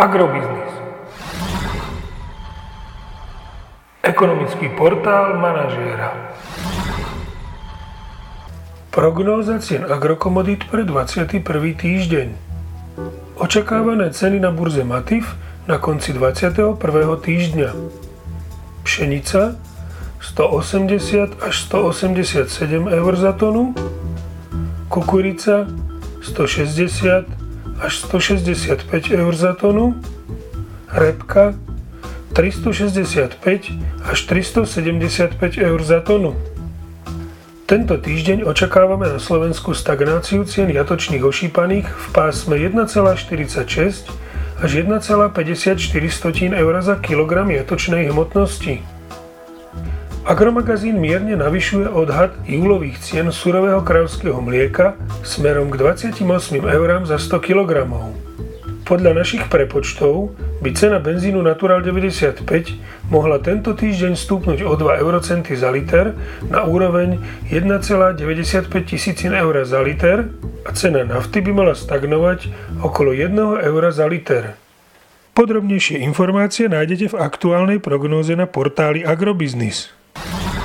Agrobiznis. Ekonomický portál manažéra. Prognóza cien agrokomodít pre 21. týždeň. Očakávané ceny na burze Matif na konci 21. týždňa. Pšenica 180 až 187 eur za tonu, kukurica 160 až 165 eur za tonu, repka 365 až 375 eur za tonu. Tento týždeň očakávame na Slovensku stagnáciu cien jatočných ošípaných v pásme 1,46 až 1,54 eur za kilogram jatočnej hmotnosti. Agromagazín mierne navyšuje odhad júlových cien surového kravského mlieka smerom k 28 eurám za 100 kg. Podľa našich prepočtov by cena benzínu Natural 95 mohla tento týždeň stúpnuť o 2 eurocenty za liter na úroveň 1,95 tisícin eur za liter a cena nafty by mala stagnovať okolo 1 eura za liter. Podrobnejšie informácie nájdete v aktuálnej prognóze na portáli Agrobiznis. Yeah.